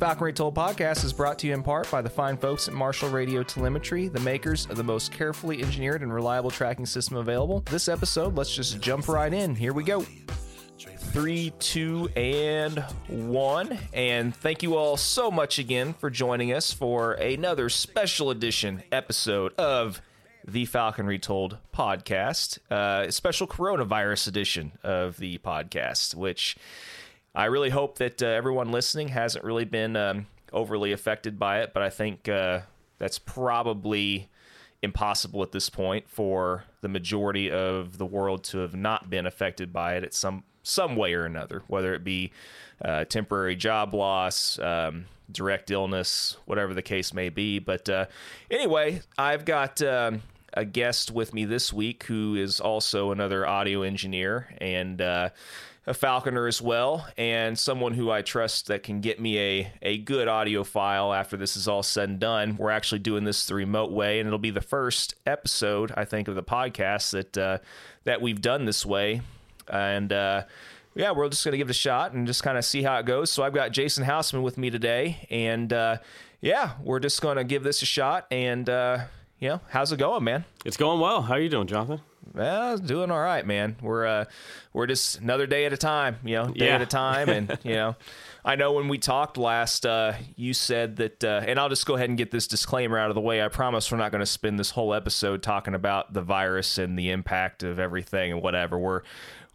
Falconry Told podcast is brought to you in part by the fine folks at Marshall Radio Telemetry, the makers of the most carefully engineered and reliable tracking system available. This episode, let's just jump right in. Here we go. Three, two, and one. And thank you all so much again for joining us for another special edition episode of the Falconry Told podcast, uh, special coronavirus edition of the podcast, which I really hope that uh, everyone listening hasn't really been um, overly affected by it, but I think uh, that's probably impossible at this point for the majority of the world to have not been affected by it at some some way or another, whether it be uh, temporary job loss, um, direct illness, whatever the case may be. But uh, anyway, I've got um, a guest with me this week who is also another audio engineer and uh, a falconer as well, and someone who I trust that can get me a, a good audio file after this is all said and done. We're actually doing this the remote way, and it'll be the first episode, I think, of the podcast that uh, that we've done this way. And uh, yeah, we're just going to give it a shot and just kind of see how it goes. So I've got Jason Hausman with me today, and uh, yeah, we're just going to give this a shot. And uh, you know, how's it going, man? It's going well. How are you doing, Jonathan? Well, doing all right, man. We're uh, we're just another day at a time, you know, day Yeah. at a time, and you know, I know when we talked last, uh, you said that, uh, and I'll just go ahead and get this disclaimer out of the way. I promise we're not going to spend this whole episode talking about the virus and the impact of everything and whatever. We're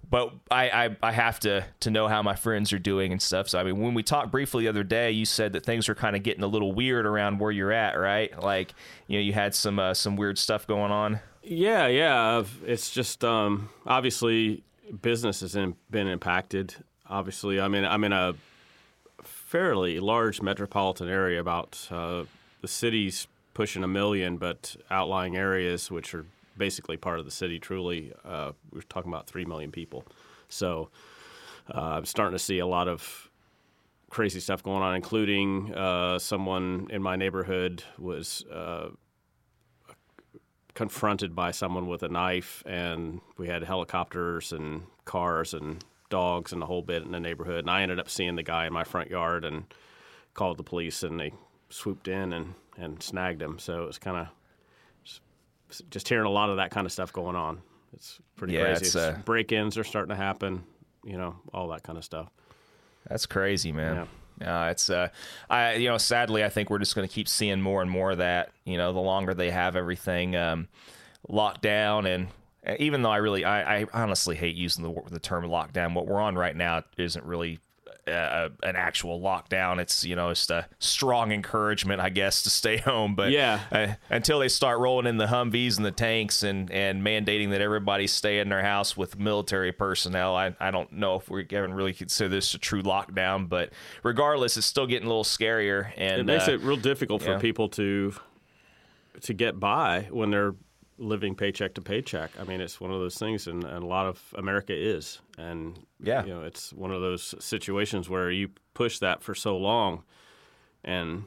but I, I, I have to to know how my friends are doing and stuff. So I mean, when we talked briefly the other day, you said that things were kind of getting a little weird around where you're at, right? Like, you know, you had some uh, some weird stuff going on. Yeah, yeah. It's just um, obviously business has been impacted. Obviously, I mean, I'm in a fairly large metropolitan area. About uh, the city's pushing a million, but outlying areas, which are basically part of the city, truly, uh, we're talking about three million people. So uh, I'm starting to see a lot of crazy stuff going on, including uh, someone in my neighborhood was. Confronted by someone with a knife, and we had helicopters and cars and dogs and the whole bit in the neighborhood. And I ended up seeing the guy in my front yard and called the police, and they swooped in and, and snagged him. So it was kind of just, just hearing a lot of that kind of stuff going on. It's pretty Yeah, crazy. it's, uh, Break-ins are starting to happen. You know, all that kind of stuff. That's crazy, man. Yeah, it's uh, I you know, sadly, I think we're just going to keep seeing more and more of that. You know, the longer they have everything um, locked down, and uh, even though I really, I, I honestly hate using the the term lockdown. What we're on right now isn't really uh, an actual lockdown. It's you know, just a strong encouragement, I guess, to stay home. But Yeah. uh, until they start rolling in the Humvees and the tanks and, and mandating that everybody stay in their house with military personnel, I, I don't know if we can really consider this a true lockdown. But regardless, it's still getting a little scarier. And It makes uh, it real difficult for yeah. people to to get by when they're living paycheck to paycheck. I mean, it's one of those things, and, and a lot of America is, and Yeah. you know, it's one of those situations where you push that for so long, and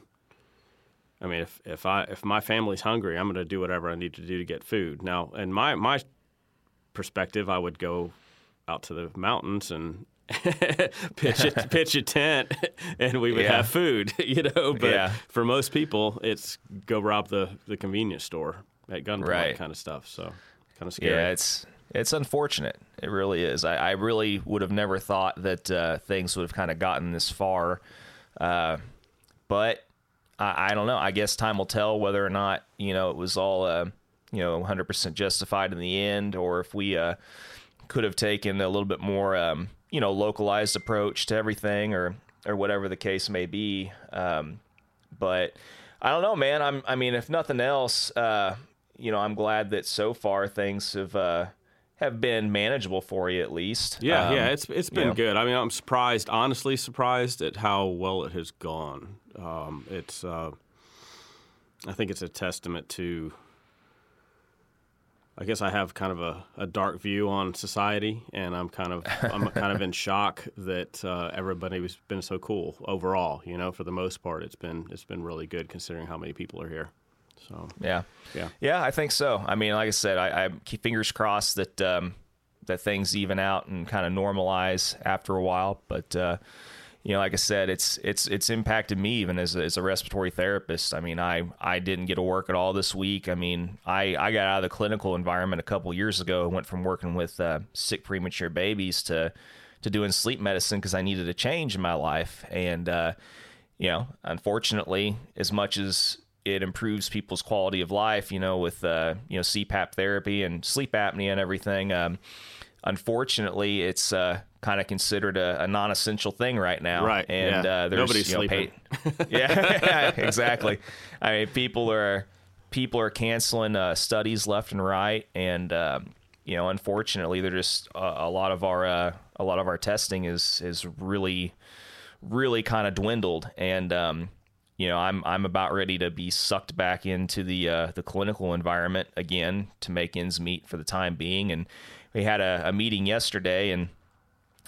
I mean, if if I if my family's hungry, I'm going to do whatever I need to do to get food. Now, in my my perspective, I would go out to the mountains and pitch a, pitch a tent, and we would Yeah. have food, you know. But Yeah. for most people, it's go rob the, the convenience store at gunpoint Right. kind of stuff. So kind of scary. Yeah, it's it's unfortunate. It really is. I, I really would have never thought that uh, things would have kind of gotten this far. Uh, but I, I don't know. I guess time will tell whether or not you know it was all uh, you know 100% justified in the end, or if we uh, could have taken a little bit more um, you know localized approach to everything, or or whatever the case may be. Um, but I don't know, man. I'm. I mean, if nothing else, uh, you know, I'm glad that so far things have uh, have been manageable for you at least. Yeah, Um, yeah, it's it's been know. good. I mean, I'm surprised, honestly surprised at how well it has gone. Um, it's, uh, I think it's a testament to. I guess I have kind of a, a dark view on society, and I'm kind of I'm kind of in shock that uh, everybody's been so cool overall. You know, for the most part, it's been it's been really good considering how many people are here. So Yeah. Yeah. Yeah, I think so. I mean, like I said, I, I keep fingers crossed that um, that things even out and kind of normalize after a while. But uh, you know, like I said, it's it's it's impacted me even as a, as a respiratory therapist. I mean, I I didn't get to work at all this week. I mean, I I got out of the clinical environment a couple years ago. and went from working with uh, sick premature babies to to doing sleep medicine because I needed a change in my life. And uh, you know, unfortunately, as much as it improves people's quality of life, you know, with uh, you know CPAP therapy and sleep apnea and everything. Um, unfortunately, it's uh, kind of considered a, a, non-essential thing right now. Right. And yeah. uh, there's nobody's you know, sleeping. Pay- yeah, exactly. I mean, people are people are canceling uh, studies left and right, and um, you know, unfortunately, they're just uh, a lot of our uh, a lot of our testing is is really really kind of dwindled, and um, you know, I'm I'm about ready to be sucked back into the uh, the clinical environment again to make ends meet for the time being, and we had a, a meeting yesterday, and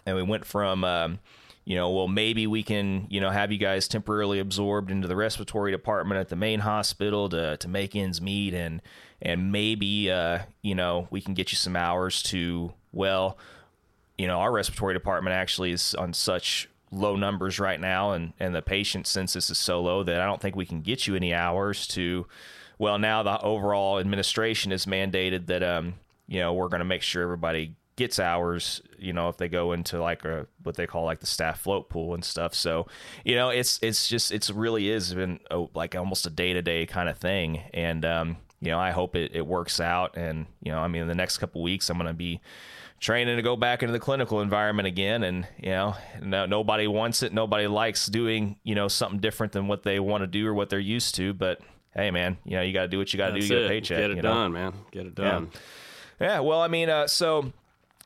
and we went from um, you know well maybe we can you know have you guys temporarily absorbed into the respiratory department at the main hospital to to make ends meet and and maybe uh, you know we can get you some hours to well you know our respiratory department actually is on such low numbers right now and and the patient census is so low that I don't think we can get you any hours to well now the overall administration has mandated that um you know we're going to make sure everybody gets hours you know if they go into like a what they call like the staff float pool and stuff. So you know it's it's just it's really is been a, like almost a day-to-day kind of thing. And um you know i hope it, it works out. And you know i mean in the next couple weeks i'm going to be training to go back into the clinical environment again. And you know no, nobody wants it. Nobody likes doing you know something different than what they want to do or what they're used to. But hey man you know you got to do what you got to do to get a paycheck get it you done know? man. Get it done. Yeah. yeah well i mean uh, so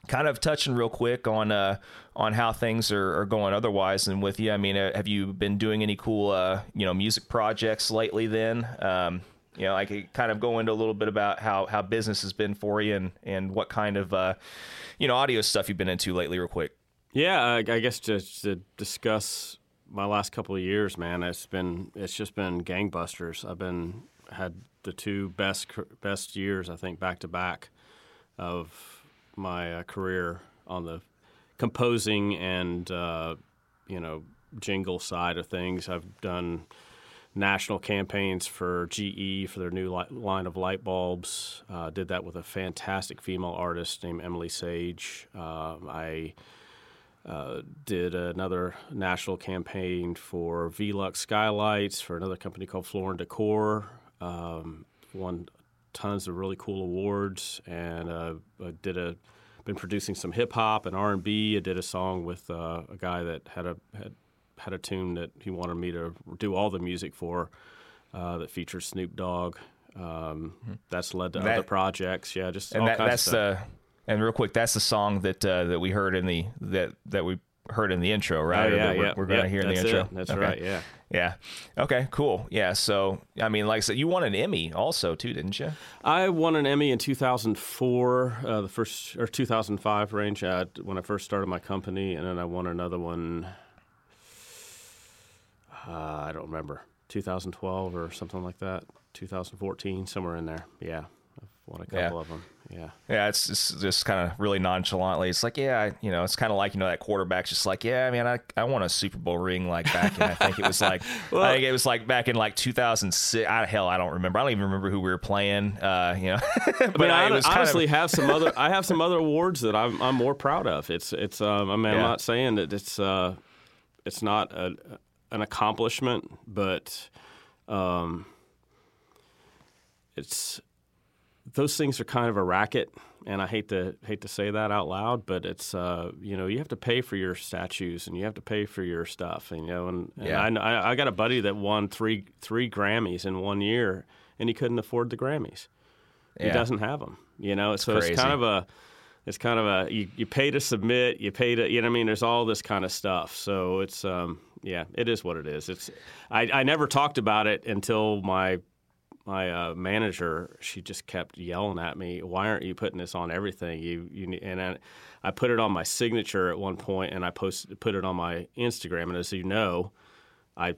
kind of touching real quick on uh, on how things are, are, going otherwise and with you. I mean uh, have you been doing any cool uh, you know music projects lately then? Um, you know i could kind of go into a little bit about how how business has been for you and and what kind of uh, you know audio stuff you've been into lately real quick yeah i, guess to discuss my last couple of years man it's been it's just been gangbusters i've been had the two best best years i think back to back of my uh, career on the composing and uh, you know jingle side of things. I've done national campaigns for GE for their new light, line of light bulbs. Uh, did that with a fantastic female artist named Emily Sage. Uh, I uh, did another national campaign for Velux skylights for another company called Floor and Decor. Um, won tons of really cool awards, and uh, I did a been producing some hip hop and R and B. I did a song with uh, a guy that had a had had a tune that he wanted me to do all the music for uh, that features Snoop Dogg. Um, mm-hmm. That's led to that, other projects. Yeah, just and that, that's the and real quick, that's the song that uh, that we heard in the that that we heard in the intro, right? Oh, yeah, we're, yeah, we're going to yeah, hear in the intro. It. That's okay. right. Yeah. Yeah. Okay. Cool. Yeah. So, I mean, like I said, you won an Emmy also too, didn't you? I won an Emmy in 2004, uh, the first or 2005 range uh, when I first started my company, and then I won another one. Uh, I don't remember 2012 or something like that. 2014, somewhere in there. Yeah, I've won a couple Yeah. of them. Yeah. Yeah, it's just, just kind of really nonchalantly. It's like, yeah, I- you know, it's kind of like you know that quarterback's just like, yeah, I mean, I I won a Super Bowl ring like back in I think it was like Well- I think it was like back in like 2006. I, hell, I don't remember. I don't even remember who we were playing. Uh, you know, but I mean, I, kind honestly of, have some other. I have some other awards that I'm, I'm more proud of. It's it's. Um, I mean, I'm not saying that it's uh, it's not a, an accomplishment, but um, it's those things are kind of a racket, and I hate to hate to say that out loud, but it's uh, you know you have to pay for your statues and you have to pay for your stuff, and, you know, and, and Yeah. I, I got a buddy that won three three Grammys in one year, and he couldn't afford the Grammys he doesn't have them. You know, so crazy. it's kind of a, it's kind of a you, you pay to submit, you pay to you know what I mean. There's all this kind of stuff. So it's um yeah, it is what it is. It's I, I never talked about it until my my uh, manager she just kept yelling at me. Why aren't you putting this on everything? You you and I, I put it on my signature at one point, and I posted put it on my Instagram. And as you know, I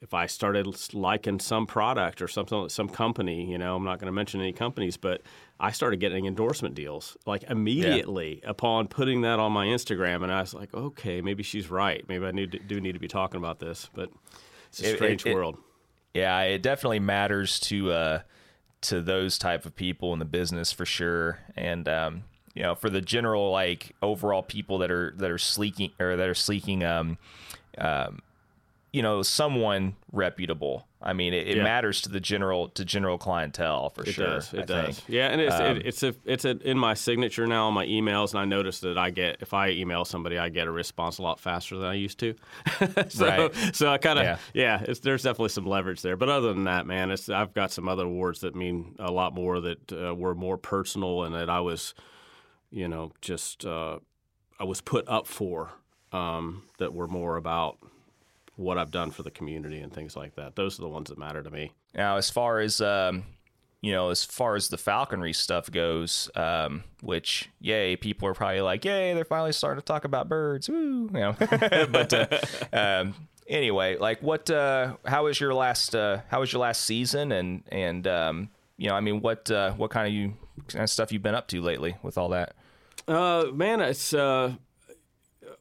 if I started liking some product or something, some company, you know, I'm not going to mention any companies, but I started getting endorsement deals like immediately yeah. upon putting that on my Instagram, and I was like, okay, maybe she's right. Maybe I need to, do need to be talking about this, but it's a strange it, world. It, yeah, it definitely matters to uh, to those type of people in the business for sure, and um, you know, for the general like overall people that are that are sleeking or that are seeking um, um, you know someone reputable. I mean, it, it yeah. matters to the general to general clientele for it sure. Does. It I does. Think. Yeah, and it's um, it, it's a it's a, in my signature now on my emails, and I notice that I get if I email somebody, I get a response a lot faster than I used to. so right. so I kind of yeah, yeah there's definitely some leverage there. But other than that, man, it's I've got some other awards that mean a lot more that uh, were more personal and that I was, you know, just uh, I was put up for um, that were more about what I've done for the community and things like that. Those are the ones that matter to me. Now, as far as um, you know, as far as the falconry stuff goes, um, which yay, people are probably like, yay, they're finally starting to talk about birds, woo, you know. but uh, um, anyway, like, what? Uh, how was your last? Uh, how was your last season? And and um, you know, I mean, what uh, what kind of you kind of stuff you've been up to lately with all that? Uh, man, it's uh,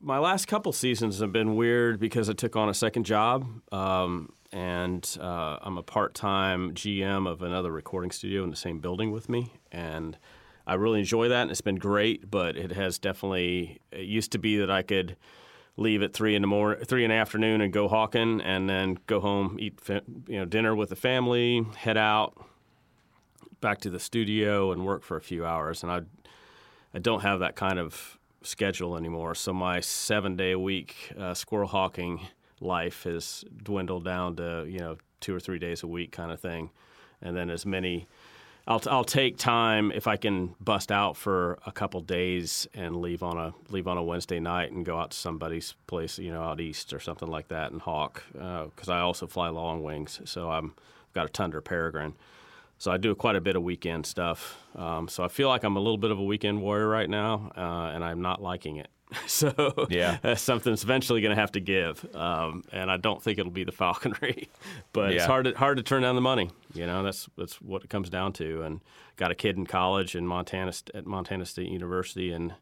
my last couple seasons have been weird because I took on a second job, um, and uh, I'm a part-time GM of another recording studio in the same building with me, and I really enjoy that, and it's been great. But it has definitely. It used to be that I could leave at three in the morning, three in the afternoon, and go hawking, and then go home, eat you know dinner with the family, head out back to the studio, and work for a few hours. And I I don't have that kind of schedule anymore. So my seven day a week uh, squirrel hawking life has dwindled down to you know two or three days a week kind of thing, and then as many. I'll, I'll take time if I can bust out for a couple days and leave on a leave on a Wednesday night and go out to somebody's place, you know, out east or something like that and hawk because uh, I also fly long wings, so I'm I've got a Tundra Peregrine. So I do quite a bit of weekend stuff. Um, so I feel like I'm a little bit of a weekend warrior right now, uh, and I'm not liking it. so yeah, something's eventually going to have to give, um, and I don't think it'll be the falconry. but yeah. it's hard to, hard to turn down the money. You know, that's that's what it comes down to. And got a kid in college in Montana at Montana State University, and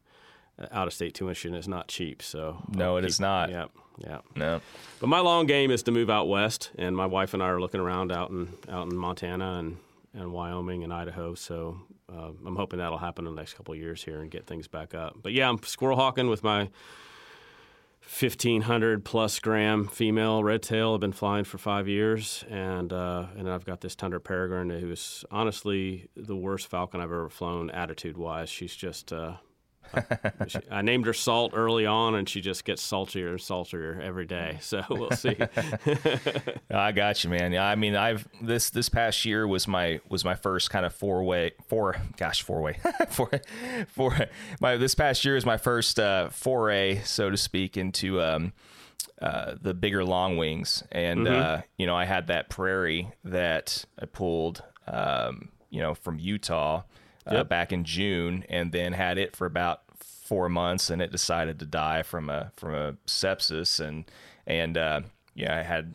uh, out of state tuition is not cheap. So no, it keep, is not. Yeah, yeah. No. But my long game is to move out west, and my wife and I are looking around out in out in Montana and and Wyoming and Idaho. So uh, I'm hoping that'll happen in the next couple years here and get things back up. But yeah, I'm squirrel hawking with my 1500 plus gram female red tail. I've been flying for five years, and uh, and I've got this Tundra Peregrine who's honestly the worst falcon I've ever flown attitude wise. She's just uh, she, I named her Salt early on, and she just gets saltier and saltier every day. So we'll see. I got you, man. Yeah, I mean, I've this this past year was my was my first kind of four way four gosh four way four four my this past year is my first uh, foray, so to speak, into um, uh, the bigger long wings, and mm-hmm. uh, you know, I had that prairie that I pulled, um, you know, from Utah uh, back in June, and then had it for about four months, and it decided to die from a from a sepsis, and and uh, yeah, I had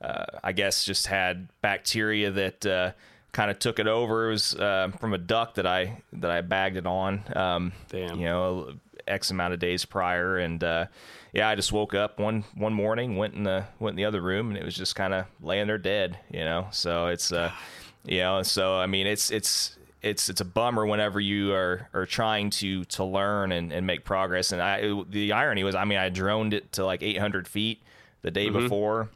uh, I guess just had bacteria that uh, kind of took it over. It was uh, from a duck that I that I bagged it on. Um, Damn. You know, X amount of days prior, and uh, yeah, I just woke up one one morning, went in the went in the other room, and it was just kind of laying there dead. You know, so it's uh, you know, so I mean, it's it's it's it's a bummer whenever you are are trying to to learn and, and make progress. And I it, the irony was, I mean, I droned it to like 800 feet the day mm-hmm. before,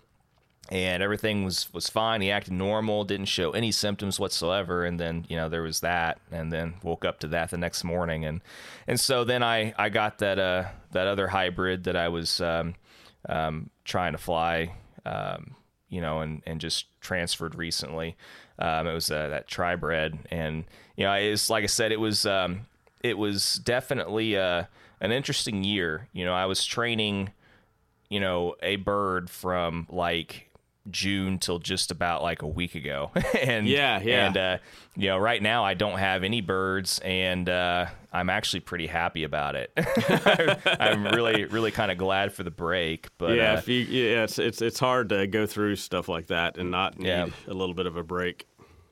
and everything was was fine. He acted normal, didn't show any symptoms whatsoever. And then you know there was that, and then woke up to that the next morning, and and so then I I got that uh that other hybrid that I was um, um, trying to fly. Um, you know, and, and just transferred recently. Um, it was uh, that tri-bred, and you know, it's like I said, it was um, it was definitely uh, an interesting year. You know, I was training, you know, a bird from like June till just about like a week ago. and Yeah, yeah. And uh, you know, right now I don't have any birds, and uh, I'm actually pretty happy about it. I'm really, really kind of glad for the break. But yeah, uh, you, yeah, it's it's it's hard to go through stuff like that and not need Yeah. a little bit of a break.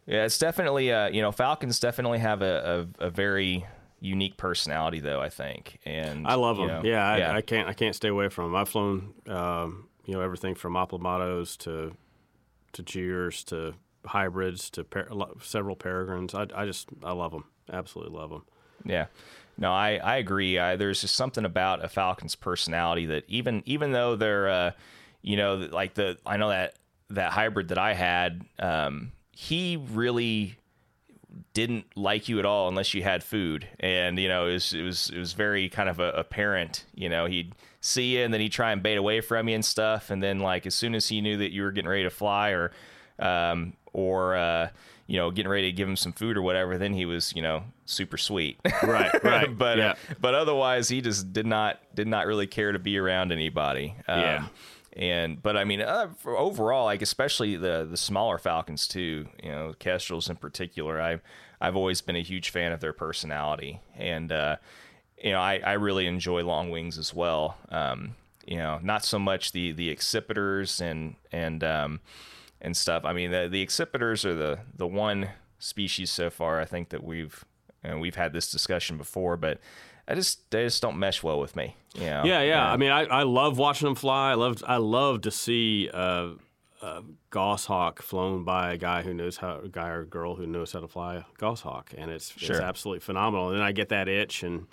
Yeah, it's definitely uh, you know Falcons definitely have a, a, a very unique personality though I think, and I love them. know, yeah, I, I can't I can't stay away from them. I've flown um, you know everything from Aplomados to to gyrs to hybrids to several peregrines. I, I just I love them. Absolutely love them. Yeah. No, I, I agree. I, there's just something about a Falcon's personality that even even though they're uh, you know like the I know that that hybrid that I had um, he really didn't like you at all unless you had food and you know it was it was it was very kind of a, apparent you know he'd see you and then he'd try and bait away from you and stuff and then like as soon as he knew that you were getting ready to fly or um or uh you know getting ready to give him some food or whatever then he was you know super sweet Right, right. but yeah. but otherwise he just did not did not really care to be around anybody um, Yeah. And but I mean, uh, overall, like especially the the smaller Falcons too. You know, Kestrels in particular. I I've always been a huge fan of their personality, and uh, you know, I I really enjoy long wings as well. Um, you know, not so much the the accipiters and and um, and stuff. I mean, the the accipiters are the the one species so far. I think that we've and we've had this discussion before, but I just they just don't mesh well with me. You know? Yeah, yeah. Uh, I mean, I, I love watching them fly. I love I love to see uh, a goshawk flown by a guy who knows how a guy or girl who knows how to fly a goshawk, and it's Sure. it's absolutely phenomenal. And then I get that itch and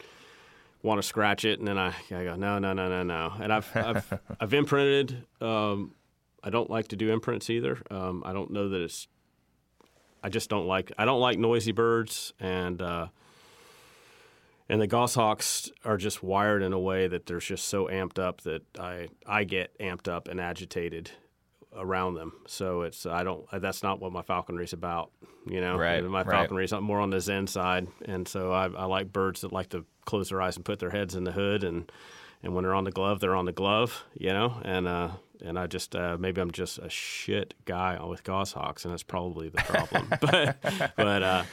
want to scratch it, and then I, I go no no no no no. And I've I've, I've imprinted. Um, I don't like to do imprints either. Um, I don't know that it's. I just don't like I don't like noisy birds and. Uh, and the goshawks are just wired in a way that they're just so amped up that I I get amped up and agitated around them. So it's I don't that's not what my falconry's about. You know, Right, My right. falconry's more on the zen side, and so I, I like birds that like to close their eyes and put their heads in the hood, and and when they're on the glove, they're on the glove. You know, and uh, and I just uh, maybe I'm just a shit guy with goshawks, and that's probably the problem. but but. Uh,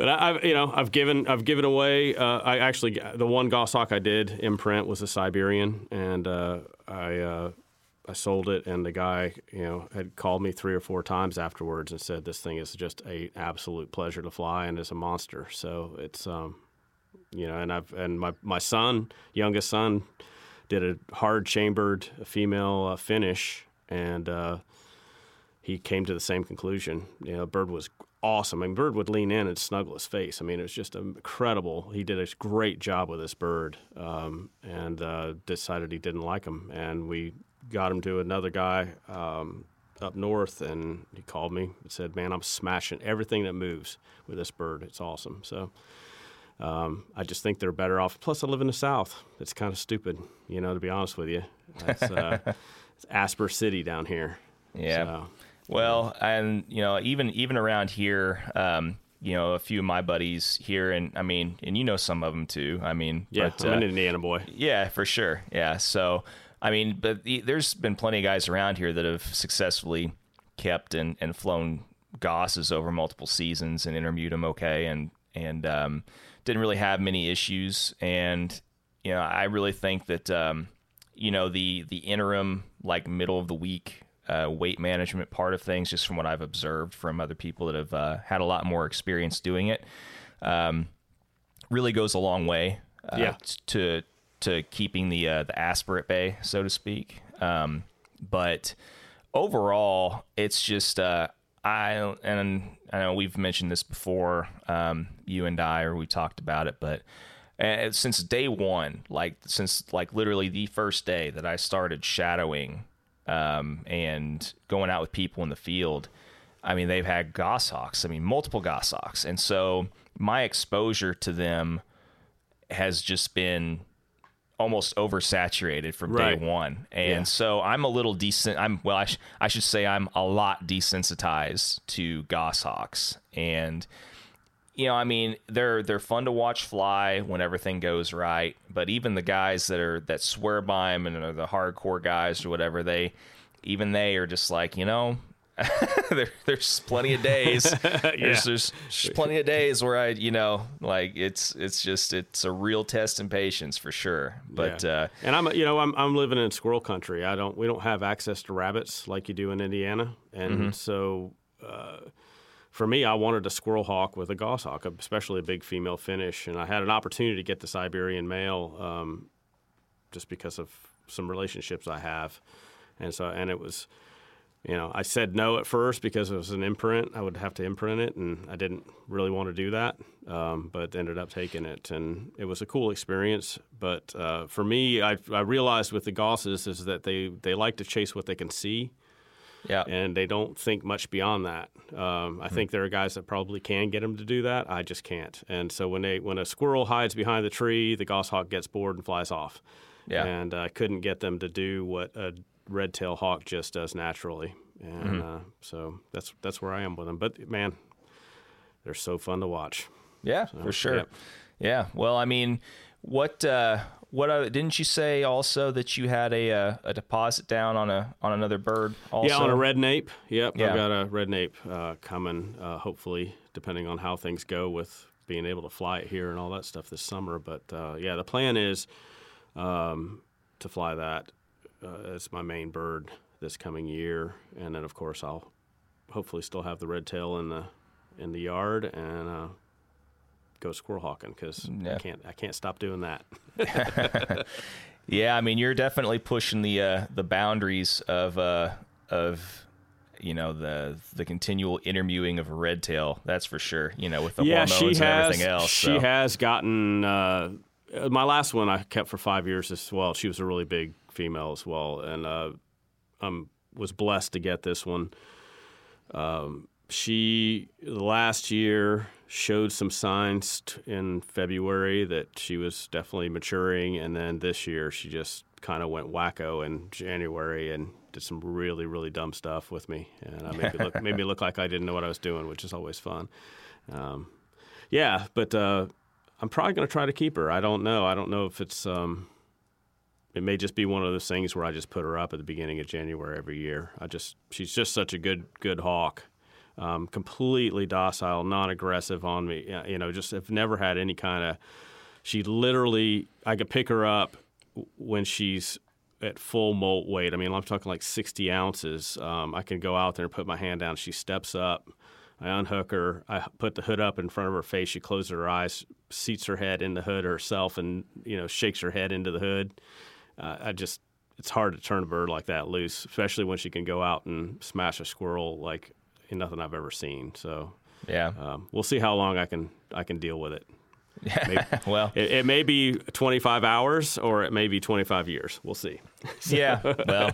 but I, I've you know I've given I've given away. Uh, I actually the one goshawk I did imprint was a Siberian, and uh, I uh, I sold it, and the guy you know had called me three or four times afterwards and said this thing is just a absolute pleasure to fly and it's a monster. So it's um you know and I've and my my son youngest son did a hard chambered female uh, Finnish and. Uh, he came to the same conclusion. You know, Bird was awesome. I mean, Bird would lean in and snuggle his face. I mean, it was just incredible. He did a great job with this bird, um, and uh, decided he didn't like him. And we got him to another guy um, up north, and he called me and said, "Man, I'm smashing everything that moves with this bird. It's awesome." So. Um, I just think they're better off. Plus, I live in the South. It's kind of stupid, you know, to be honest with you. It's, uh, it's Asper City down here. Yeah. So, Well, and you know, even even around here, um, you know, a few of my buddies here, and I mean, and you know some of them too. I mean, yeah, but, I'm uh, an Indiana boy. yeah, for sure. Yeah. So, I mean, but the, there's been plenty of guys around here that have successfully kept and, and flown Gosses over multiple seasons and intermewed them okay, and and um, didn't really have many issues. And you know, I really think that um, you know the the interim like middle of the week uh, weight management part of things, just from what I've observed from other people that have uh, had a lot more experience doing it, um, really goes a long way. Uh, Yeah. To to keeping the uh, the aspirate bay, so to speak. Um, but overall, it's just uh, I and I know we've mentioned this before, um, you and I, or we talked about it, but uh, since day one, like since like literally the first day that I started shadowing um, and going out with people in the field, I mean they've had goshawks. I mean multiple goshawks, and so my exposure to them has just been almost oversaturated from Right. day one, and Yeah. so I'm a little decent. I'm well, I, sh- I should say I'm a lot desensitized to goshawks, and you know, I mean, they're they're fun to watch fly when everything goes right. But even the guys that are that swear by them and are the hardcore guys or whatever, they even they are just like, you know, there, there's plenty of days. there's, there's plenty of days where I, you know, like it's it's just it's a real test in patience for sure. But Yeah. uh, and I'm you know I'm I'm living in squirrel country. I don't we don't have access to rabbits like you do in Indiana, and Mm-hmm. so. Uh, for me, I wanted a squirrel hawk with a goshawk, especially a big female Finnish, and I had an opportunity to get the Siberian male um, just because of some relationships I have, and so and it was, you know, I said no at first because it was an imprint. I would have to imprint it, and I didn't really want to do that, um, but ended up taking it, and it was a cool experience. But uh, for me, I, I realized with the gosses is that they they like to chase what they can see yeah, and they don't think much beyond that. Um, I think there are guys that probably can get them to do that. I just can't. And so when they when a squirrel hides behind the tree, the goshawk gets bored and flies off. Yeah. And I couldn't get them to do what a red tail hawk just does naturally. And uh, so that's that's where I am with them. But man, they're so fun to watch. yeah, for sure. yep. Yeah. Well, I mean, what uh, what uh, didn't you say also that you had a uh, a deposit down on a on another bird? Also, Yeah, on a red nape. Yep, Yeah. I've got a red nape uh, coming. Uh, hopefully, depending on how things go with being able to fly it here and all that stuff this summer. But uh, yeah, the plan is um, to fly that uh, as my main bird this coming year, and then of course I'll hopefully still have the red tail in the in the yard and uh, go squirrel hawking because Yeah. I can't I can't stop doing that. Yeah, I mean, you're definitely pushing the uh, the boundaries of uh, of you know the the continual intermewing of a red tail. That's for sure. You know, with the yeah, hormones she and everything else. She so. has gotten uh, my last one. I kept for five years as well. She was a really big female as well, and uh, I was blessed to get this one. Um, she last year showed some signs t- in February that she was definitely maturing, and then this year she just kind of went wacko in January and did some really really dumb stuff with me, and I made me look made me look like I didn't know what I was doing, which is always fun. Um, yeah, but uh, I'm probably going to try to keep her. I don't know. I don't know if it's. Um, it may just be one of those things where I just put her up at the beginning of January every year. I just she's just such a good good hawk, um, completely docile, non-aggressive on me. You know, just have never had any kind of. She literally, I could pick her up when she's at full molt weight. I mean, I'm talking like 60 ounces. Um, I can go out there and put my hand down. She steps up. I unhook her. I put the hood up in front of her face. She closes her eyes, seats her head in the hood herself, and you know shakes her head into the hood. Uh, I just it's hard to turn a bird like that loose, especially when she can go out and smash a squirrel like nothing I've ever seen. So yeah. um, we'll see how long I can I can deal with it. well, It, it may be 25 hours or it may be 25 years. We'll see. yeah. Well,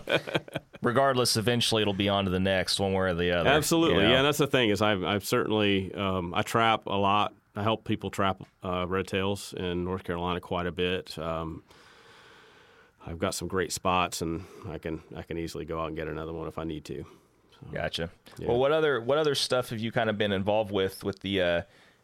regardless, eventually it'll be on to the next, one way or the other. Absolutely, you know? yeah. That's the thing is I've, I've certainly um, I trap a lot. I help people trap uh, red tails in North Carolina quite a bit. Um, I've got some great spots, and I can I can easily go out and get another one if I need to. Gotcha. Yeah. Well, what other what other stuff have you kind of been involved with with the uh,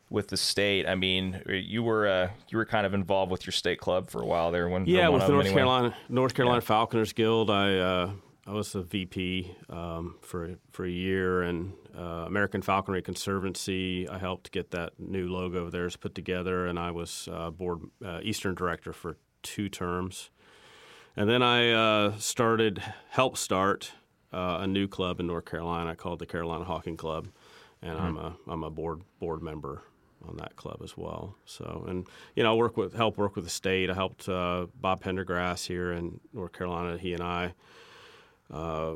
with the state? I mean, you were uh, you were kind of involved with your state club for a while there. When Yeah, with the North anyway. Carolina North Carolina Falconers Guild, I uh, I was the VP um, for for a year, and uh, American Falconry Conservancy. I helped get that new logo of theirs put together, and I was uh, board uh, Eastern director for two terms, and then I uh, started help start uh, a new club in North Carolina called the Carolina Hawking Club, and I'm a I'm a board board member on that club as well. So, and you know, I work with help work with the state. I helped uh, Bob Pendergrass here in North Carolina. He and I uh,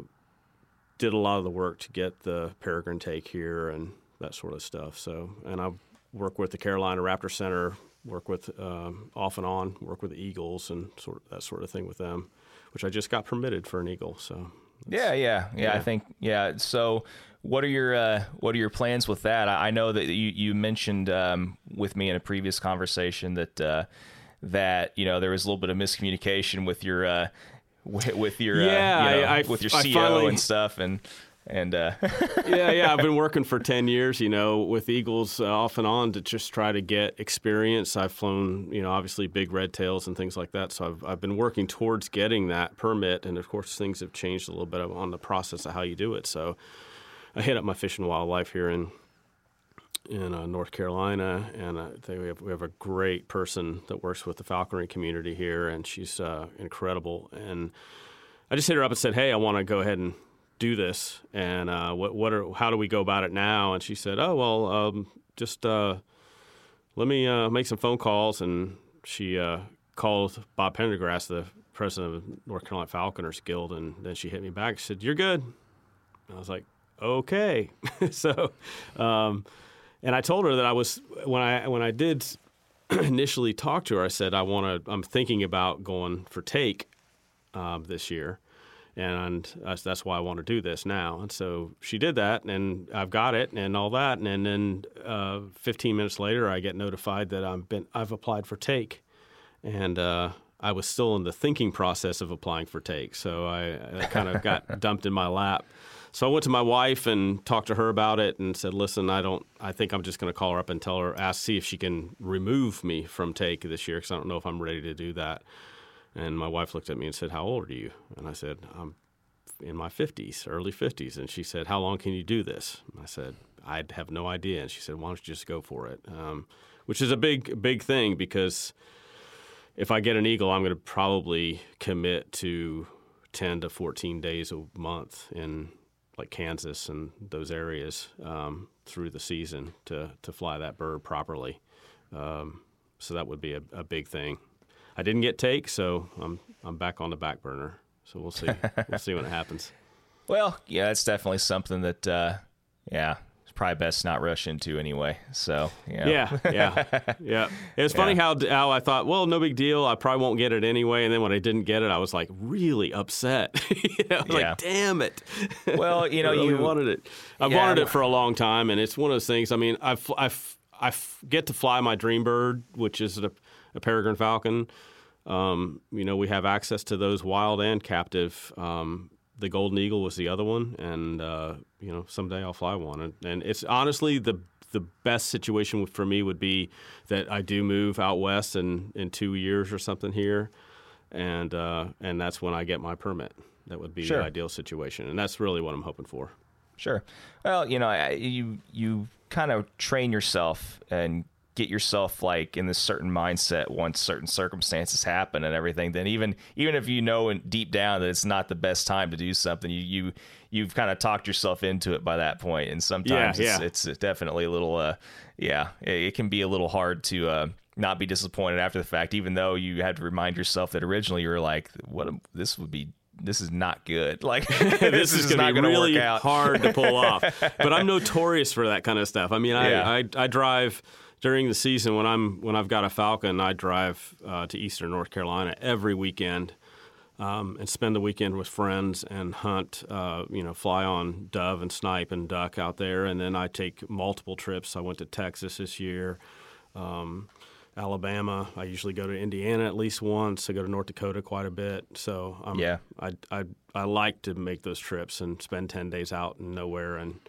did a lot of the work to get the peregrine take here and that sort of stuff. So, and I work with the Carolina Raptor Center. Work with um, off and on. Work with the Eagles and sort of that sort of thing with them, which I just got permitted for an eagle. So. Yeah, yeah, yeah, I think yeah. So, what are your uh, what are your plans with that? I, I know that you you mentioned um, with me in a previous conversation that uh, that you know there was a little bit of miscommunication with your uh, with, with your Yeah, uh, you know, I- I- with your CO finally- and stuff, and And uh, yeah, yeah, I've been working for ten years, you know, with eagles uh, off and on to just try to get experience. I've flown, you know, obviously big red tails and things like that. So I've I've been working towards getting that permit, and of course things have changed a little bit on the process of how you do it. So I hit up my fish and wildlife here in in uh, North Carolina, and I think we have we have a great person that works with the falconry community here, and she's uh, incredible. And I just hit her up and said, "Hey, I want to go ahead and do this, and uh, what what are how do we go about it now?" And she said, "Oh well, um, just uh, let me uh, make some phone calls." And she uh, called Bob Pendergrass, the president of North Carolina Falconers Guild, and then she hit me back. She said, "You're good." And I was like, "Okay." so. Um, and I told her that I was when I when I did initially talk to her, I said I want to. I'm thinking about going for take um, this year, and that's, that's why I want to do this now. And so she did that, and I've got it and all that. And, and then uh, 15 minutes later, I get notified that I'm been I've applied for take, and uh, I was still in the thinking process of applying for take. So I, I kind of got dumped in my lap. So I went to my wife and talked to her about it and said, "Listen, I don't. I think I'm just going to call her up and tell her, ask, see if she can remove me from take this year because I don't know if I'm ready to do that." And my wife looked at me and said, "How old are you?" And I said, "I'm in my 50s, early 50s." And she said, "How long can you do this?" And I said, "I have no idea." And she said, "Why don't you just go for it?" Um, which is a big, big thing because if I get an eagle, I'm going to probably commit to 10 to 14 days a month in like Kansas and those areas um, through the season to to fly that bird properly. Um, so that would be a, a, big thing. I didn't get take, so I'm I'm back on the back burner. So we'll see we'll see what happens. Well, yeah, that's definitely something that uh, yeah it's probably best not rush into anyway. So you know. yeah, yeah, yeah. It was funny how how I thought, well, no big deal. I probably won't get it anyway. And then when I didn't get it, I was like really upset. you know, I was yeah. like, damn it. Well, you know, really you wanted it. I've yeah, wanted it for a long time, and it's one of those things. I mean, I've I've I get to fly my dream bird, which is a, a peregrine falcon. Um, you know, we have access to those wild and captive. Um, the golden eagle was the other one, and uh, you know someday I'll fly one. And, and, it's honestly the the best situation for me would be that I do move out west in in two years or something here, and uh, and that's when I get my permit. That would be sure. the ideal situation, and that's really what I'm hoping for. Sure. Well, you know, I, you you kind of train yourself and get yourself like in this certain mindset once certain circumstances happen and everything then even even if you know deep down that it's not the best time to do something you you you've kind of talked yourself into it by that point and sometimes yeah, it's, yeah. it's definitely a little uh yeah it, it can be a little hard to uh not be disappointed after the fact even though you had to remind yourself that originally you were like what this would be this is not good. Like this, this, is, is going to be really hard to pull off. But I'm notorious for that kind of stuff. I mean, I, yeah. I, I drive during the season when I'm when I've got a falcon, I drive uh, to Eastern North Carolina every weekend um, and spend the weekend with friends and hunt. Uh, you know, fly on dove and snipe and duck out there, and then I take multiple trips. I went to Texas this year. Um, Alabama. I usually go to Indiana at least once. I go to North Dakota quite a bit. So um, yeah, I, I I like to make those trips and spend ten days out in nowhere and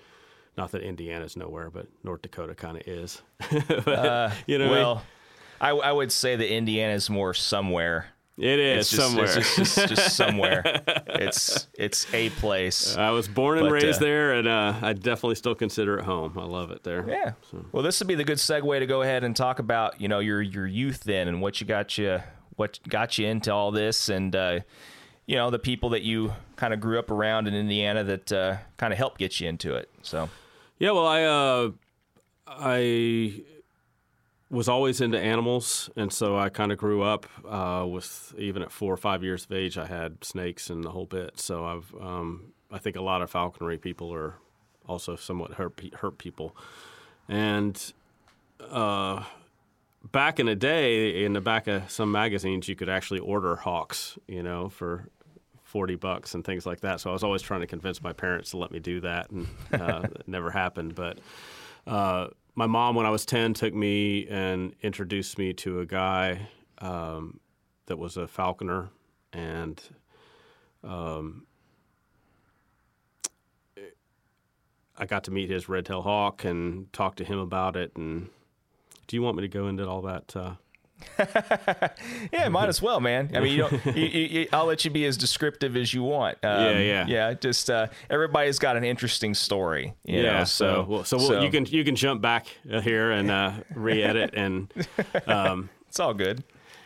not that Indiana's nowhere, but North Dakota kind of is. but, uh, you know, well, I, I, would say that Indiana's more somewhere. It is it's just, somewhere. It's just, just, just, somewhere. It's it's a place. I was born and but, raised uh, there, and uh, I definitely still consider it home. I love it there. Yeah. So. Well, this would be the good segue to go ahead and talk about you know your your youth then and what you got you what got you into all this and uh, you know the people that you kind of grew up around in Indiana that uh, kind of helped get you into it. So. Yeah, well, I uh, I was always into animals, and so I kind of grew up uh, with even at four or five years of age, I had snakes and the whole bit. So I've um, I think a lot of falconry people are also somewhat hurt hurt people, and uh, back in the day, in the back of some magazines, you could actually order hawks, you know, for 40 bucks and things like that. So I was always trying to convince my parents to let me do that, and uh, it never happened. But uh, my mom, when I was 10, took me and introduced me to a guy um, that was a falconer, and um, I got to meet his red-tailed hawk and talk to him about it. And do you want me to go into all that? Uh, yeah, might as well, man. I mean, you don't, you, you, I'll let you be as descriptive as you want. Um, yeah, yeah, yeah. Just uh, everybody's got an interesting story. yeah. Know, so, well, so, so, you can you can jump back here and uh, re-edit, and um, it's all good.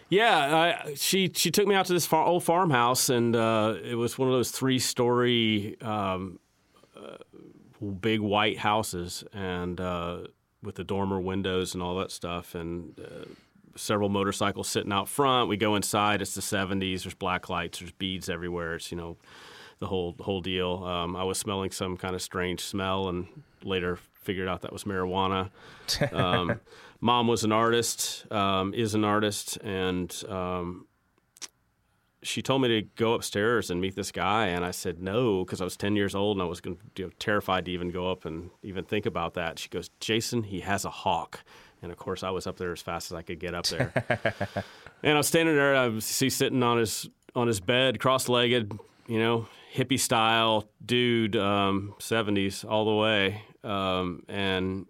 Yeah, I, she she took me out to this far, old farmhouse, and uh, it was one of those three story, um, uh, big white houses, and uh, with the dormer windows and all that stuff, and uh, several motorcycles sitting out front. We go inside. It's the 70s. There's black lights. There's beads everywhere. It's you know the whole whole deal. Um, I was smelling some kind of strange smell, and later figured out that was marijuana. Um, mom was an artist, um, is an artist, and um, she told me to go upstairs and meet this guy, and I said no because I was 10 years old and I was you know, terrified to even go up and even think about that. She goes, Jason, he has a hawk. And of course, I was up there as fast as I could get up there. and I was standing there. I see sitting on his on his bed, cross-legged, you know, hippie style dude, um, 70s all the way. Um, and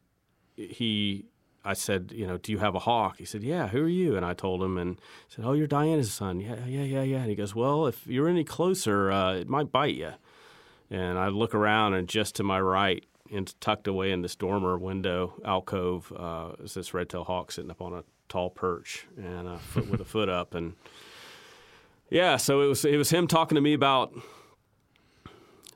he, I said, you know, do you have a hawk? He said, yeah. Who are you? And I told him, and said, oh, you're Diana's son. Yeah, yeah, yeah, yeah. And he goes, well, if you're any closer, uh, it might bite you. And I look around, and just to my right and tucked away in this dormer window alcove uh, is this red-tailed hawk sitting up on a tall perch and a foot with a foot up. And yeah so it was it was him talking to me about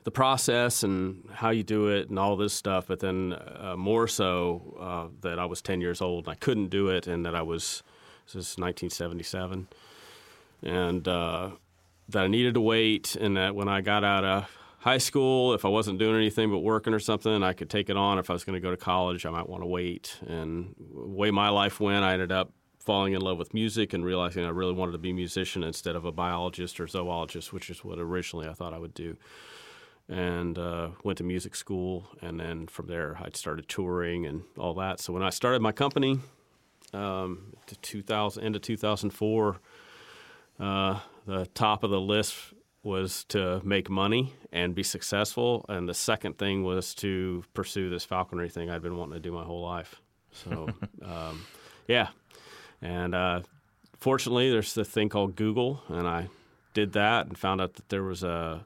the process and how you do it and all this stuff but then uh, more so uh, that I was 10 years old and I couldn't do it and that I was this is 1977 and uh, that I needed to wait and that when I got out of high school, if I wasn't doing anything but working or something, I could take it on. If I was going to go to college, I might want to wait. And the way my life went, I ended up falling in love with music and realizing I really wanted to be a musician instead of a biologist or zoologist, which is what originally I thought I would do. And uh, went to music school, and then from there I started touring and all that. So when I started my company, um, to 2000 end of 2004, uh, the top of the list was to make money and be successful, and the second thing was to pursue this falconry thing I'd been wanting to do my whole life. So, um, yeah, and uh, fortunately, there's the thing called Google, and I did that and found out that there was a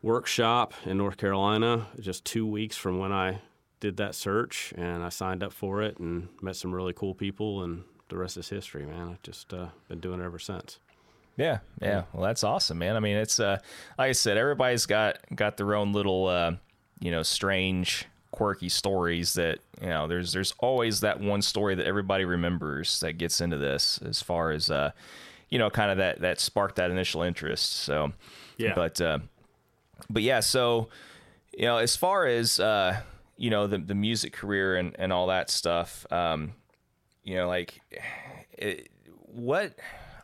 workshop in North Carolina just two weeks from when I did that search, and I signed up for it and met some really cool people, and the rest is history, man. I've just uh, been doing it ever since. Yeah, yeah. Well, that's awesome, man. I mean, it's uh, like I said, everybody's got got their own little, uh, you know, strange, quirky stories that you know. There's there's always that one story that everybody remembers that gets into this, as far as uh, you know, kind of that that sparked that initial interest. So, yeah. But uh, but yeah, so you know, as far as uh, you know, the the music career and and all that stuff, um, you know, like it, what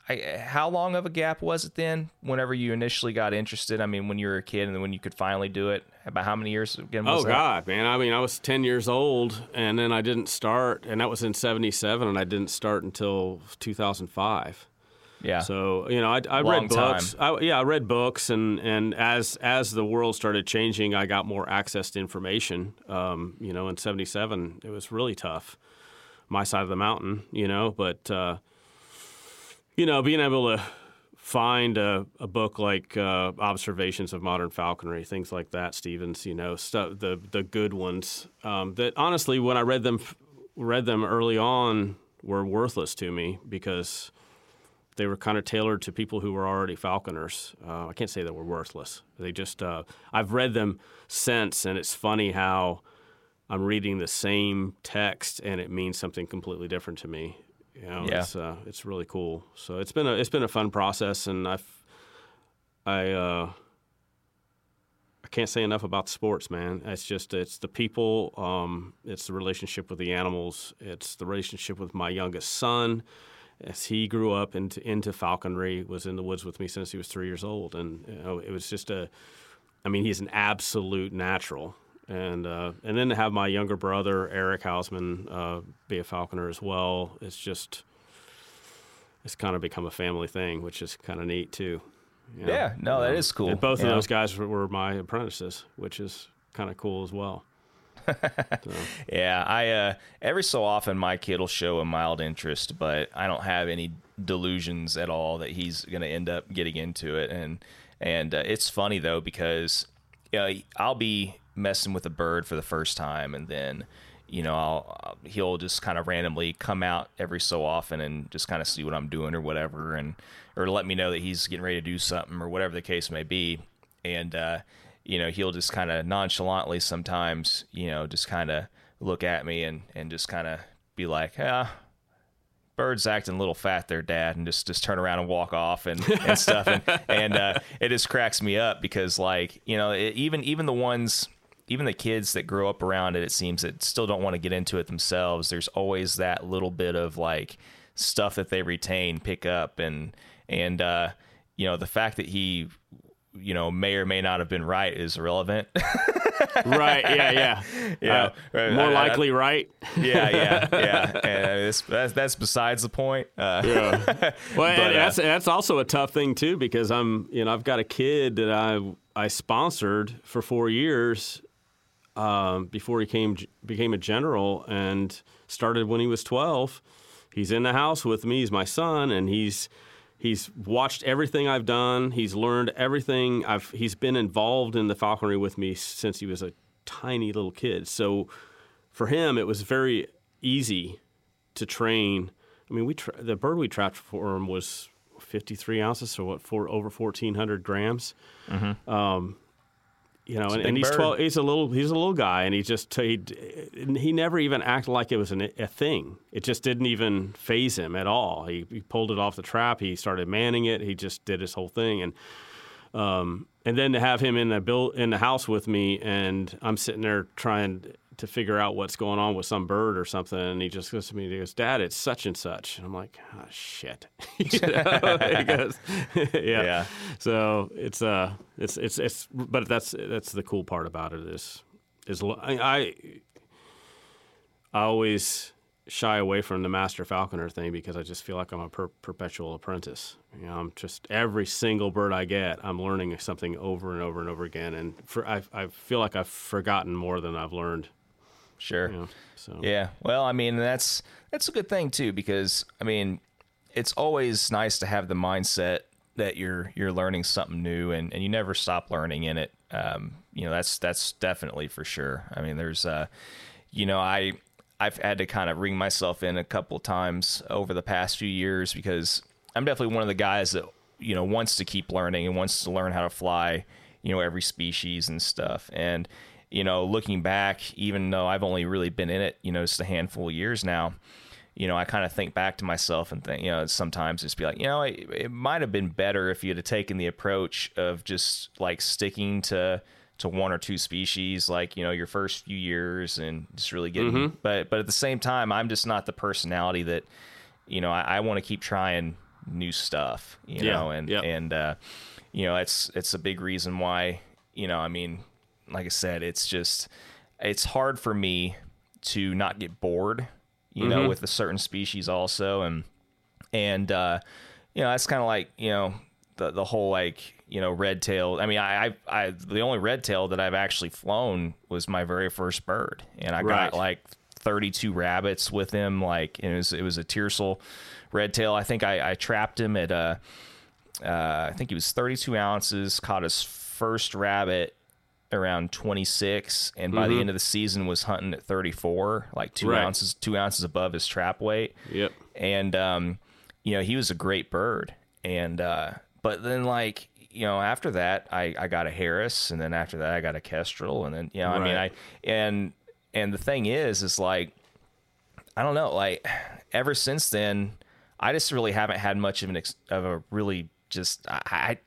I, how long of a gap was it then? Whenever you initially got interested, I mean, when you were a kid, and then when you could finally do it, about how many years again? oh that? God, man! I mean, I was ten years old, and then I didn't start, and that was in '77, and I didn't start until 2005. Yeah. So you know, I, I read books. I, yeah, I read books, and, and as as the world started changing, I got more access to information. Um, you know, in '77, it was really tough. My side of the mountain, you know, but uh, you know, being able to find a, a book like uh, Observations of Modern Falconry, things like that, Stevens, you know, stuff, the the good ones um, that honestly, when I read them, read them early on, were worthless to me because they were kind of tailored to people who were already falconers. Uh, I can't say they were worthless. They just uh, I've read them since, and it's funny how I'm reading the same text and it means something completely different to me. You know, yeah. it's uh, it's really cool. So it's been a it's been a fun process, and I've I uh, I can't say enough about the sports, man. It's just it's the people, um, it's the relationship with the animals, it's the relationship with my youngest son. As he grew up into into falconry, was in the woods with me since he was three years old, and you know, it was just a. I mean, he's an absolute natural and uh, and then to have my younger brother Eric Hausman uh, be a falconer as well, it's just it's kind of become a family thing, which is kind of neat too. You know? Yeah, no, that um, is cool. And both of those guys were, my apprentices, which is kind of cool as well. Yeah, I uh, every so often my kid will show a mild interest, but I don't have any delusions at all that he's going to end up getting into it. And and uh, it's funny though because you know, I'll be messing with a bird for the first time, and then you know I'll, I'll he'll just kind of randomly come out every so often and just kind of see what I'm doing or whatever, and or let me know that he's getting ready to do something or whatever the case may be, and. uh you know, he'll just kind of nonchalantly sometimes, you know, just kind of look at me and, and just kind of be like, ah, bird's acting a little fat there, dad, and just, just turn around and walk off and, and stuff. And, and uh, it just cracks me up because like, you know, it, even, even the ones, even the kids that grow up around it, it seems that still don't want to get into it themselves. There's always that little bit of like stuff that they retain, pick up and, and, uh, you know, the fact that he you know may or may not have been right is irrelevant. right. Yeah. Yeah. Yeah. Uh, more I, likely I, right. yeah. Yeah. Yeah. And that's that's besides the point. Uh, yeah. Well, but, that's uh, that's also a tough thing too because I'm you know I've got a kid that I I sponsored for four years um, before he came became a general and started when he was twelve. He's in the house with me. He's my son, and he's He's watched everything I've done. He's learned everything. I've he's been involved in the falconry with me since he was a tiny little kid. So for him, it was very easy to train. I mean, we tra- the bird we trapped for him was 53 ounces, so what, for over 1,400 grams. Mm-hmm. Um, you know, and, and, he's twelve. He's a little. He's a little guy, and he just he he never even acted like it was an, a thing. It just didn't even faze him at all. He, he pulled it off the trap. He started manning it. He just did his whole thing, and um, and then to have him in the build in the house with me, and I'm sitting there trying to figure out what's going on with some bird or something. And he just goes to me, he goes, Dad, it's such and such. And I'm like, oh, shit. goes, yeah. yeah. So it's, uh, it's, it's, it's, but that's, that's the cool part about it is, is I, I, I always shy away from the master falconer thing because I just feel like I'm a per- perpetual apprentice. You know, I'm just every single bird I get, I'm learning something over and over and over again, and for I, I feel like I've forgotten more than I've learned Sure. You know, so. Yeah. Well, I mean, that's that's a good thing too because I mean, it's always nice to have the mindset that you're you're learning something new and, and you never stop learning in it. Um, you know, that's that's definitely for sure. I mean, there's uh, you know, I I've had to kind of ring myself in a couple times over the past few years because I'm definitely one of the guys that you know wants to keep learning and wants to learn how to fly, you know, every species and stuff. And you know, looking back, even though I've only really been in it, you know, just a handful of years now, you know, I kind of think back to myself and think, you know, sometimes just be like, you know, it, it might have been better if you had taken the approach of just like sticking to to one or two species, like you know, your first few years and just really getting. Mm-hmm. But but at the same time, I'm just not the personality that, you know, I, I want to keep trying new stuff, you yeah. know, and yep. and uh, you know, it's it's a big reason why, you know, I mean, like I said, it's just it's hard for me to not get bored, you mm-hmm. know, with a certain species also, and and uh, you know that's kind of like you know the the whole like you know red tail. I mean, I, I I the only red tail that I've actually flown was my very first bird, and I right. got like 32 rabbits with him. Like it was it was a tiercel red tail. I think I, I trapped him at uh, uh, I think he was 32 ounces. Caught his first rabbit around 26 and by mm-hmm. the end of the season was hunting at 34 like two right. ounces two ounces above his trap weight yep and um you know he was a great bird and uh but then like you know after that i i got a harris and then after that i got a kestrel and then you know right. i mean i and and the thing is is like i don't know like ever since then i just really haven't had much of an ex- of a really just I,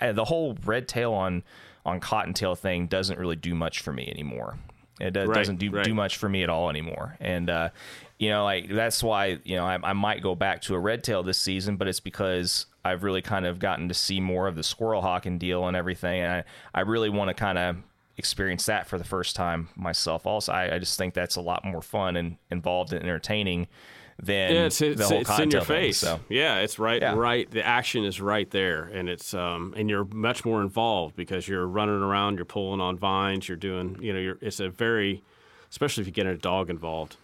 I, I the whole red tail on on cottontail thing doesn't really do much for me anymore. It does, right, not do, right. do much for me at all anymore. And, uh, you know, like that's why, you know, I, I might go back to a red tail this season, but it's because I've really kind of gotten to see more of the squirrel hawking deal and everything. And I, I really want to kind of experience that for the first time myself. Also, I, I just think that's a lot more fun and involved and entertaining than Yeah, it's, it's, the whole it's in your cottontail thing, face. so Yeah, it's right, Yeah. right. The action is right there, and it's um, and you're much more involved because you're running around, you're pulling on vines, you're doing, you know, you're. It's a very, especially if you get a dog involved.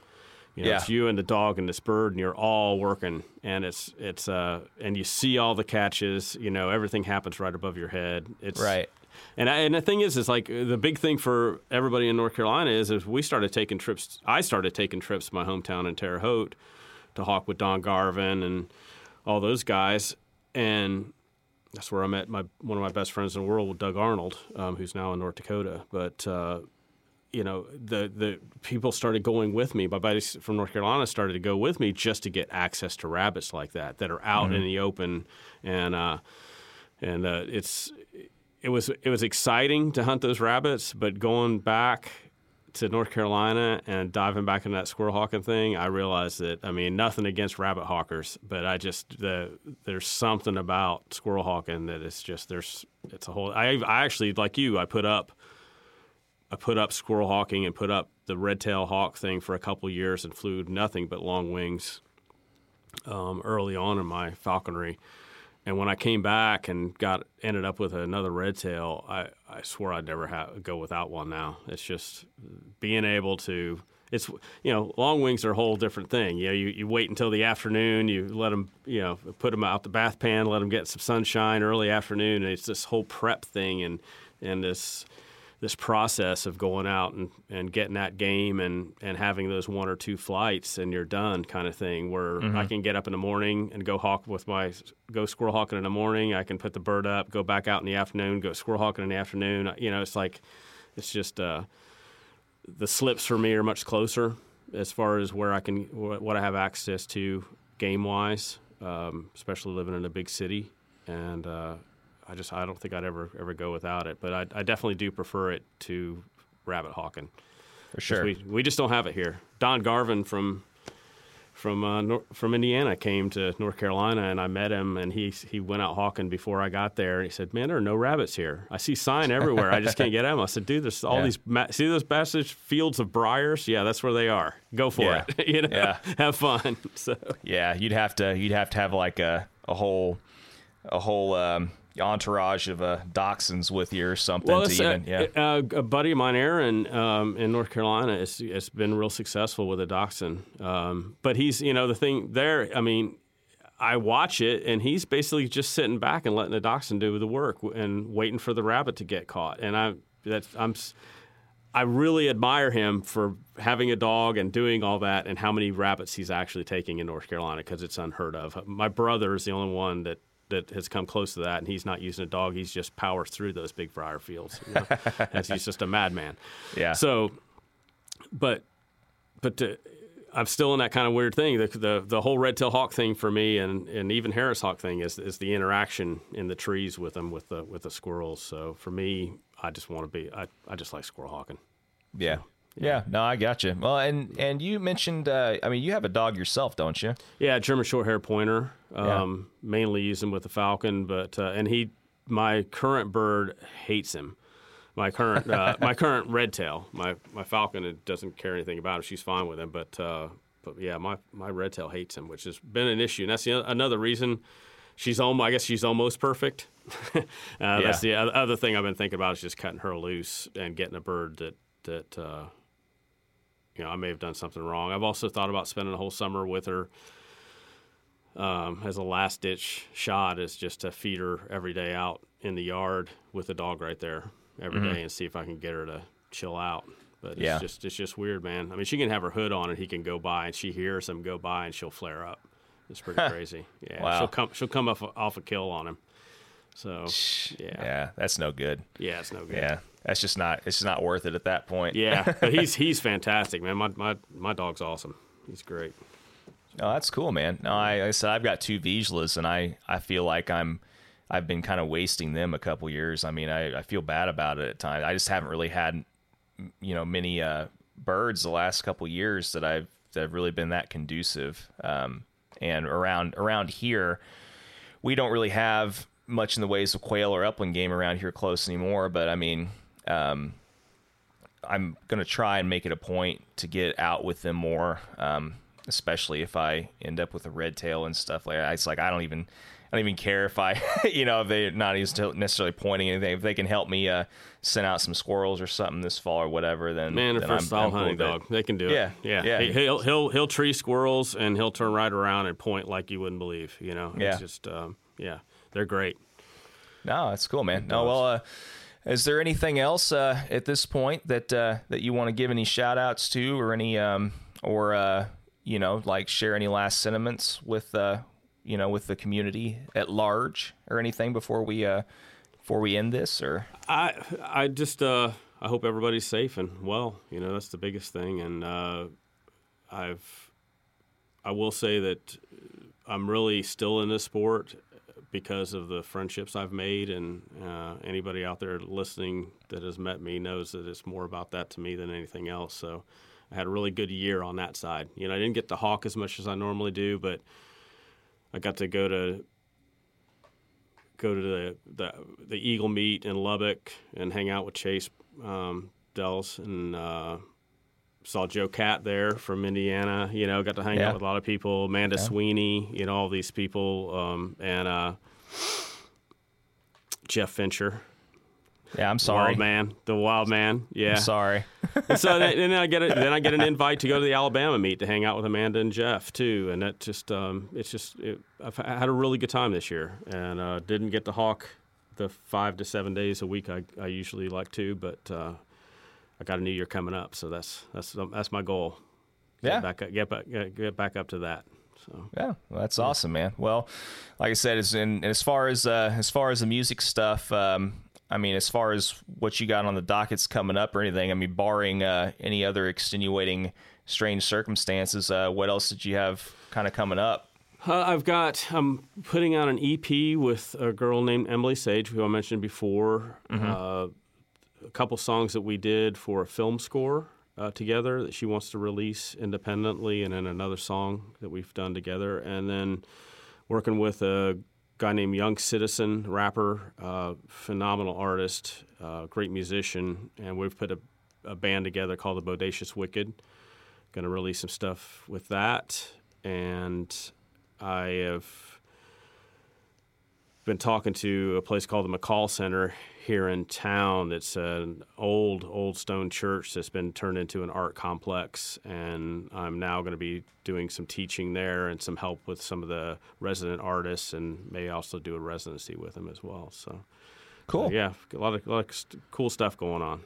You know, Yeah. it's you and the dog and this bird, and you're all working, and it's it's uh, and you see all the catches. You know, everything happens right above your head. It's right. and I, and the thing is, is like the big thing for everybody in North Carolina is, is we started taking trips. I started taking trips to my hometown in Terre Haute hawk with Don Garvin and all those guys, and that's where I met my one of my best friends in the world, Doug Arnold, um, who's now in North Dakota. But uh, you know, the the people started going with me. My buddies from North Carolina started to go with me just to get access to rabbits like that that are out in the open, and uh, and uh, it's it was it was exciting to hunt those rabbits, but going back to North Carolina and diving back into that squirrel hawking thing, I realized that I mean nothing against rabbit hawkers, but I just the there's something about squirrel hawking that it's just there's it's a whole. I I actually like you, I put up I put up squirrel hawking and put up the red tail hawk thing for a couple years and flew nothing but long wings um, early on in my falconry. And when I came back and got ended up with another red tail, I, I swore I'd never ha- go without one. Now it's just being able to. It's you know long wings are a whole different thing. You know you, you wait until the afternoon, you let them you know put them out the bath pan, let them get some sunshine early afternoon, it's this whole prep thing and and this this process of going out and, and getting that game and, and having those one or two flights and you're done kind of thing where I can get up in the morning and go hawk with my go squirrel hawking in the morning. I can put the bird up, go back out in the afternoon, go squirrel hawking in the afternoon. You know, it's like it's just uh, the slips for me are much closer as far as where I can what I have access to game wise, um, especially living in a big city and. Uh, I just I don't think I'd ever ever go without it, but I, I definitely do prefer it to rabbit hawking. For sure. We we just don't have it here. Don Garvin from from uh, Nor- from Indiana came to North Carolina, and I met him, and he he went out hawking before I got there, and he said, "Man, there are no rabbits here. I see sign everywhere. I just can't get them." I said, "Dude, there's all Yeah. these ma- see those massive fields of briars? Yeah, that's where they are. Go for Yeah. it. you know, Yeah. have fun." So Yeah, you'd have to you'd have to have like a a whole a whole um, entourage of uh, dachshunds with you or something Well, to even uh, yeah. uh, a buddy of mine, Aaron, um, in North Carolina, has, has been real successful with a dachshund. Um, but he's, you know, the thing there. I mean, I watch it, and he's basically just sitting back and letting the dachshund do the work and waiting for the rabbit to get caught. And I, that's I'm. I really admire him for having a dog and doing all that, and how many rabbits he's actually taking in North Carolina because it's unheard of. My brother is the only one that that has come close to that, and he's not using a dog. He's just powers through those big briar fields. You know? He's just a madman. Yeah. So, but but uh, I'm still in that kind of weird thing. The the, the whole red tail hawk thing for me, and, and even Harris hawk thing is is the interaction in the trees with them with the with the squirrels. So for me, I just want to be. I, I just like squirrel hawking. yeah. Yeah, no, I got you. Well, and and you mentioned, uh, I mean, you have a dog yourself, don't you? Yeah, German short hair pointer. Um, Mainly use him with the falcon, but uh, and he, my current bird hates him. My current uh, my current red tail. My my falcon it doesn't care anything about him. She's fine with him, but uh, but yeah, my my red tail hates him, which has been an issue. And that's the, another reason. She's almost. I guess she's almost perfect. uh, That's the other thing I've been thinking about is just cutting her loose and getting a bird that that. Uh, you know, I may have done something wrong. I've also thought about spending a whole summer with her um, as a last ditch shot, is just to feed her every day out in the yard with the dog right there every day and see if I can get her to chill out. But it's Yeah. just it's just weird, man. I mean, she can have her hood on and he can go by, and she hears him go by and she'll flare up. It's pretty crazy. Yeah, Wow. she'll come she'll come off off a kill on him. So yeah, yeah, Yeah, that's no good. Yeah, it's no good. Yeah, that's just not. It's just not worth it at that point. Yeah, but he's he's fantastic, man. My my my dog's awesome. He's great. Oh, that's cool, man. No, I, like I said I've got two Vizslas, and I I feel like I'm I've been kind of wasting them a couple years. I mean, I, I feel bad about it at times. I just haven't really had you know many uh, birds the last couple years that I've that have really been that conducive. Um, and around around here, we don't really have much in the ways of quail or upland game around here close anymore. But I mean, um, I'm gonna try and make it a point to get out with them more. Um, especially if I end up with a red tail and stuff like that. It's like I don't even I don't even care if I, you know, if they're not necessarily pointing anything. If they can help me uh, send out some squirrels or something this fall or whatever, then man, then for a style hunting dog, they can do yeah, it. Yeah, yeah. He, will he'll he'll tree squirrels and he'll turn right around and point like you wouldn't believe. You know, yeah, it's just um, yeah, they're great. No, that's cool, man. No, well. Uh, is there anything else uh, at this point that uh, that you want to give any shout outs to or any um, or uh, you know like share any last sentiments with uh, you know with the community at large or anything before we uh, before we end this or I I just uh, I hope everybody's safe and well you know that's the biggest thing and uh, I've I will say that I'm really still in this sport because of the friendships I've made, and uh, anybody out there listening that has met me knows that it's more about that to me than anything else. So I had a really good year on that side. You know, I didn't get to hawk as much as I normally do, but I got to go to go to the the, the Eagle meet in Lubbock and hang out with Chase um, Dells and. Uh, saw Joe Cat there from Indiana. You know, got to hang Yeah. out with a lot of people. Amanda Yeah. Sweeney, you know, all these people, um, and uh, Jeff Fincher, yeah i'm sorry Wild Man, the Wild Man. Yeah. i'm sorry and so then, then I get a, then I get an invite to go to the Alabama meet to hang out with Amanda and Jeff too, and that just um, it's just it, I've had a really good time this year, and uh, didn't get to hawk the five to seven days a week I, I usually like to, but uh, I got a new year coming up, so that's that's that's my goal. Yeah. Get back up, get back get back up to that. So Yeah, well, that's awesome, man. Well, like I said, as in as far as uh, as far as the music stuff, um, I mean, as far as what you got on the dockets coming up or anything, I mean, barring uh, any other extenuating strange circumstances, uh, what else did you have kind of coming up? Uh, I've got. I'm putting out an EP with a girl named Emily Sage, who I mentioned before. Uh, a couple songs that we did for a film score uh, together that she wants to release independently, and then another song that we've done together, and then working with a guy named Young Citizen, rapper, uh, phenomenal artist, uh, great musician, and we've put a, a band together called the Bodacious Wicked. Going to release some stuff with that, and I have been talking to a place called the McColl Center here in town. That's an old, old stone church that's been turned into an art complex, and I'm now going to be doing some teaching there and some help with some of the resident artists, and may also do a residency with them as well. So, Cool. yeah, a lot of, a lot of cool stuff going on.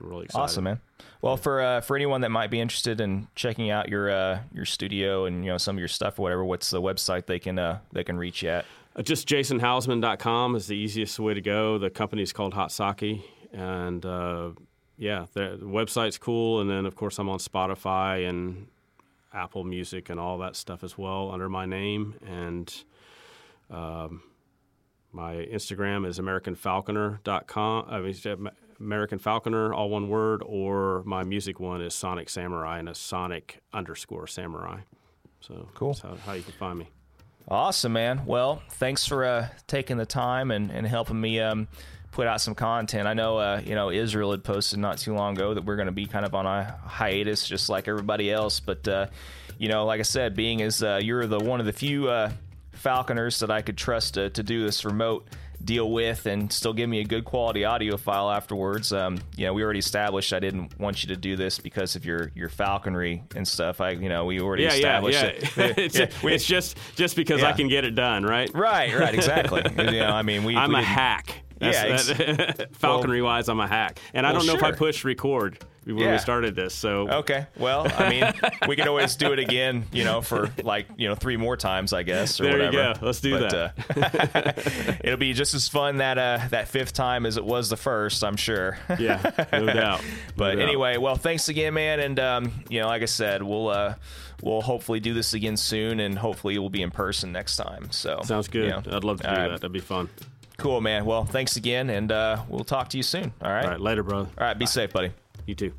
I'm really excited. Awesome, man. Well, for uh, for anyone that might be interested in checking out your uh, your studio and you know some of your stuff or whatever, what's the website they can uh, they can reach you at? Uh, just jasonhausman.com is the easiest way to go. The company is called Hot Sake, and uh, yeah, the, website's cool. And then, of course, I'm on Spotify and Apple Music and all that stuff as well under my name. And um, my Instagram is AmericanFalconer.com. I mean, American Falconer, all one word, or my music one is Sonic Samurai and a Sonic underscore Samurai. So Cool. that's how, how you can find me. Awesome, man. Well, thanks for uh, taking the time and, and helping me um, put out some content. I know, uh, you know, Israel had posted not too long ago that we're going to be kind of on a hiatus, just like everybody else. But uh, you know, like I said, being as uh, you're the one of the few uh, Falconers that I could trust to, to do this remote deal with and still give me a good quality audio file afterwards. Um, you know, we already established I didn't want you to do this because of your your falconry and stuff. I, you know, we already Yeah, yeah, established yeah. it. it's, Yeah, we- it's just just because I can get it done, right? Right, right, exactly. you know, I mean, we. I'm we a didn't- hack. Yeah, that- falconry wise, I'm a hack, and I well, don't know if. I pushed record when Yeah. we started this. So Okay, well, I mean, we could always do it again, you know, for like you know three more times, I guess, or There you go. Let's do that. Uh, it'll be just as fun that uh, that fifth time as it was the first, I'm sure. yeah, no doubt. No But doubt. anyway, well, thanks again, man, and um, you know, like I said, we'll uh, we'll hopefully do this again soon, and hopefully we'll be in person next time. So sounds good. you know. I'd love to do right. that. That'd be fun. Cool, man. Well, thanks again, and uh, we'll talk to you soon. All right. All right, later, brother. All right. Be safe, buddy. You too.